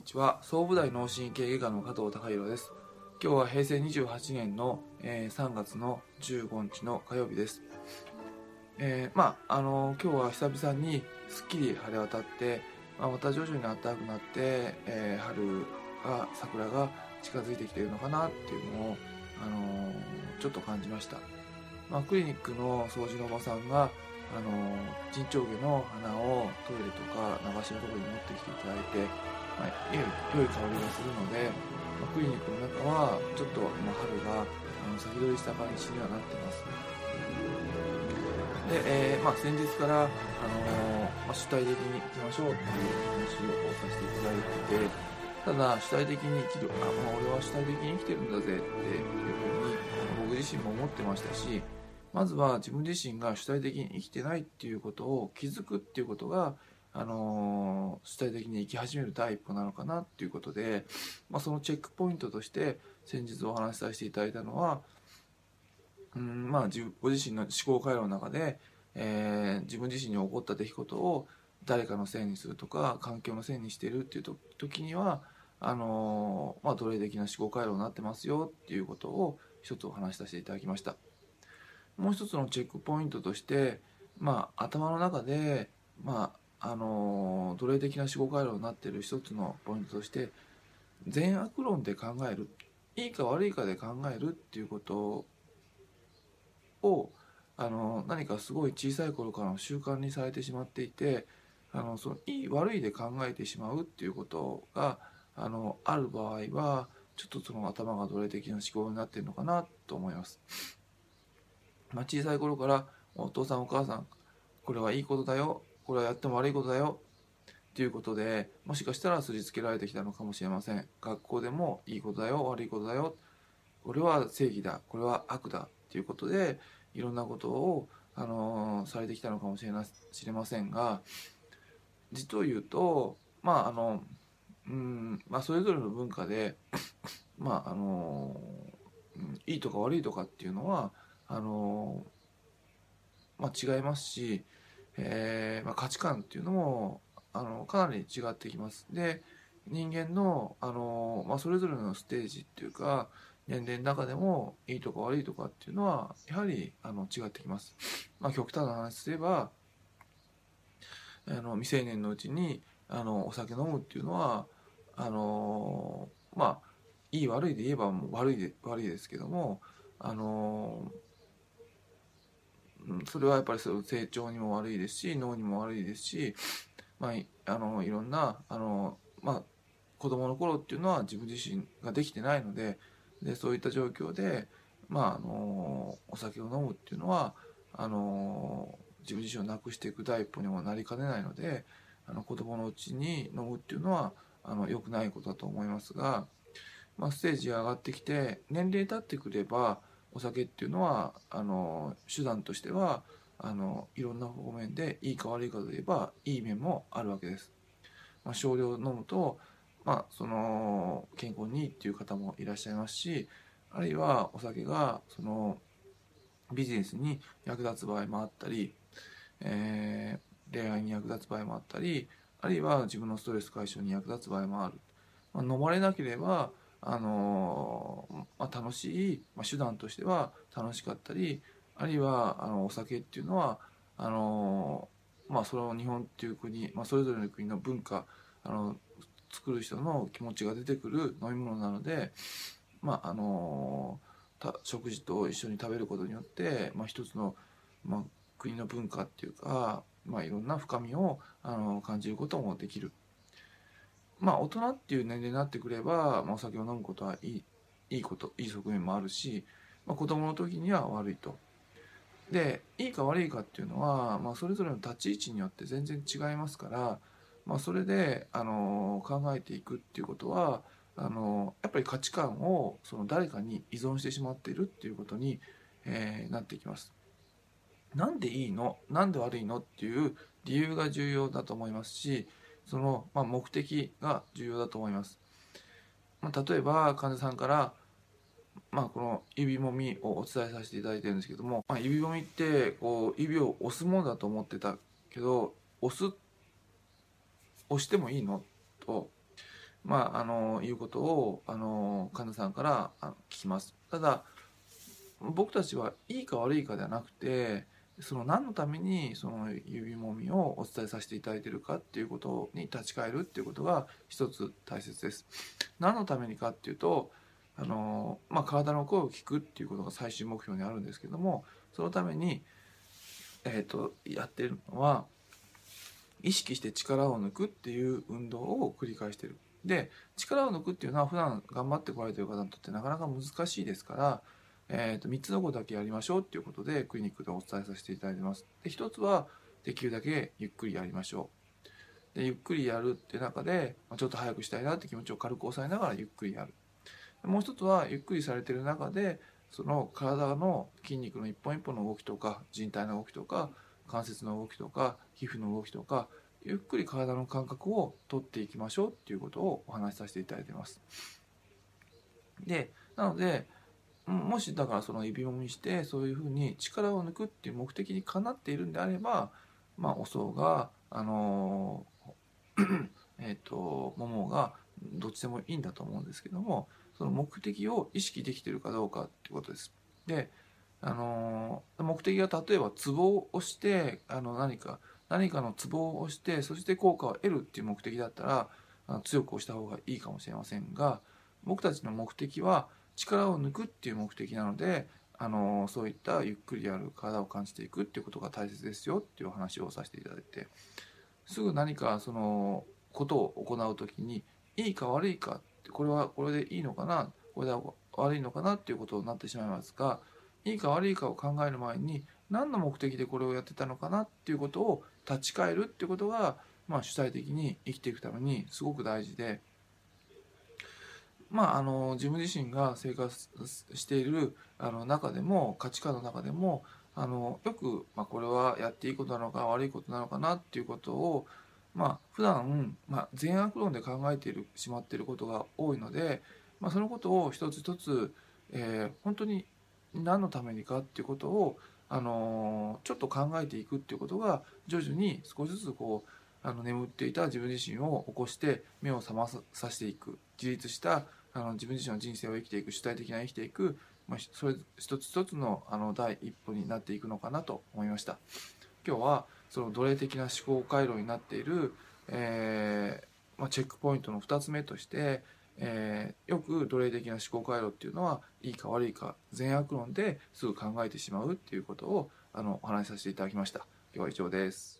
にちは総武大脳神経外科の加藤隆弘です。今日は平成28年の、えー、3月の15日の火曜日です。えー、まああのー、今日は久々にすっきり晴れ渡って、まあ、また徐々に暖かくなって、えー、春が桜が近づいてきているのかなっていうのを、あのちょっと感じました、まあ、クリニックの掃除のおばさんがあの陣長毛の花をトイレとか流しのところに持ってきていただいて、まあ、良い良い香りがするので、まあ、クリニックの中はちょっと今春があの先取りした感じにはなってます。で、えーまあ、先日から、あのま、主体的に生きましょうっていう話をさせていただいててただ主体的に生きるあ、まあ、俺は主体的に生きてるんだぜっていうふうに僕自身も思ってましたしまずは自分自身が主体的に生きてないっていうことを気づくっていうことが、あの、主体的に生き始める第一歩なのかなっていうことで、まあ、そのチェックポイントとして先日お話しさせていただいたのは、うんまあ、ご自身の思考回路の中で、えー、自分自身に起こった出来事を誰かのせいにするとか環境のせいにしてるっていう時にはあの、まあ、奴隷的な思考回路になってますよっていうことを一つお話しさせていただきました。もう一つのチェックポイントとして、まあ、頭の中で、まあ、あの奴隷的な思考回路になっている一つのポイントとして善悪論で考えるいいか悪いかで考えるっていうことをあの何かすごい小さい頃からの習慣にされてしまっていてあのそのいい悪いで考えてしまうっていうことがあのある場合はちょっとその頭が奴隷的な思考になってるのかなと思います。まあ、小さい頃からお父さんお母さんこれはいいことだよこれはやっても悪いことだよ。っていうことでもしかしたらすりつけられてきたのかもしれません。学校でもいいことだよ悪いことだよ。これは正義だこれは悪だ。っていうことでいろんなことを、あのー、されてきたのかもしれな知れませんが実を言うとまああのうんまあそれぞれの文化で まああのー、いいとか悪いとかっていうのはあのまあ、違いますし、えー、まあ、価値観っていうのもあのかなり違ってきます。で人間のあの、まあ、それぞれのステージっていうか年齢の中でもいいとか悪いとかっていうのはやはりあの違ってきます。まあ、極端な話すればあの未成年のうちにあのお酒飲むっていうのはあのまあいい悪いで言えばもう悪いで悪いですけどもあのそれはやっぱりその成長にも悪いですし脳にも悪いですし、まあ、あのいろんなあの、まあ、子供の頃っていうのは自分自身ができてないのででそういった状況で、まあ、あのお酒を飲むっていうのはあの自分自身をなくしていく第一歩にもなりかねないのであの子供のうちに飲むっていうのはあの良くないことだと思いますが、まあ、ステージが上がってきて年齢経ってくればお酒っていうのはあの手段としてはあのいろんな方面でいいか悪いかといえばいい面もあるわけです。まあ、少量飲むと、まあ、その健康にいいっていう方もいらっしゃいますしあるいはお酒がそのビジネスに役立つ場合もあったり、えー、恋愛に役立つ場合もあったりあるいは自分のストレス解消に役立つ場合もある、まあ、飲まれなければあのまあ、楽しい、まあ、手段としては楽しかったりあるいはあのお酒っていうのはあのまあ、それを日本っていう国、まあ、それぞれの国の文化あの作る人の気持ちが出てくる飲み物なので、まああの食事と一緒に食べることによって、まあ、一つの、まあ、国の文化っていうか、まあ、いろんな深みをあの感じることもできる。まあ大人っていう年齢になってくれば、まあ、お酒を飲むことはいいいいこといい側面もあるし、まあ、子供の時には悪いと。でいいか悪いかっていうのは、まあ、それぞれの立ち位置によって全然違いますから、まあ、それで、あの考えていくっていうことはあのやっぱり価値観をその誰かに依存してしまっているっていうことに、えー、なっていきます。なんでいいの？なんで悪いの？っていう理由が重要だと思いますしその、まあ、目的が重要だと思います。まあ、例えば患者さんから、まあ、この指もみをお伝えさせていただいてるんですけども、まあ、指もみってこう指を押すものだと思ってたけど押す押してもいいの？とまあ、あのいうことをあの患者さんから聞きますただ僕たちはいいか悪いかではなくてその何のためにその指もみをお伝えさせていただいてるかっていうことに立ち返るっていうことが一つ大切です。何のためにかっていうとあの、まあ、体の声を聞くっていうことが最終目標にあるんですけどもそのために、えーと、やってるのは意識して力を抜くっていう運動を繰り返してる。で力を抜くっていうのは普段頑張ってこられてる方にとってなかなか難しいですからえーと、3つのことだけやりましょうっていうことでクリニックでお伝えさせていただいてます。で1つはできるだけゆっくりやりましょう。でゆっくりやるっていう中で、ま、ちょっと早くしたいなって気持ちを軽く抑えながらゆっくりやる。もう一つはゆっくりされてる中でその体の筋肉の一本一本の動きとか人体の動きとか関節の動きとか皮膚の動きとかゆっくり体の感覚をとっていきましょうっていうことをお話しさせていただいてます。でなのでもしだからその指もみしてそういうふうに力を抜くっていう目的にかなっているんであればまあお僧があの えっとももがどっちでもいいんだと思うんですけどもその目的を意識できてるかどうかっていうことです。であの目的が例えばツボを押してあの何か何かのツボを押してそして効果を得るっていう目的だったら強く押した方がいいかもしれませんが僕たちの目的は力を抜くっていう目的なのであのそういったゆっくりやる体を感じていくっていうことが大切ですよっていうお話をさせていただいてすぐ何かそのことを行う時にいいか悪いかってこれはこれでいいのかなこれで悪いのかなっていうことになってしまいますがいいか悪いかを考える前に何の目的でこれをやってたのかなっていうことを立ち返るっていうことが、まあ、主体的に生きていくためにすごく大事でまあ、あの自分自身が生活しているあの中でも価値観の中でもあのよく、まあ、これはやっていいことなのか悪いことなのかなっていうことを、まあ普段、まあ、善悪論で考えているしまっていることが多いので、まあ、そのことを一つ一つ、えー、本当に何のためにかっていうことを、あのちょっと考えていくっていうことが徐々に少しずつこうあの眠っていた自分自身を起こして目を覚まさせていく自立したあの自分自身の人生を生きていく主体的な生きていく、まあ、それ一つ一つのあの第一歩になっていくのかなと思いました。今日はその奴隷的な思考回路になっている、えー、まあ、チェックポイントの2つ目として、えー、よく奴隷的な思考回路っていうのはいいか悪いか善悪論ですぐ考えてしまうっていうことをあのお話しさせていただきました。今日は以上です。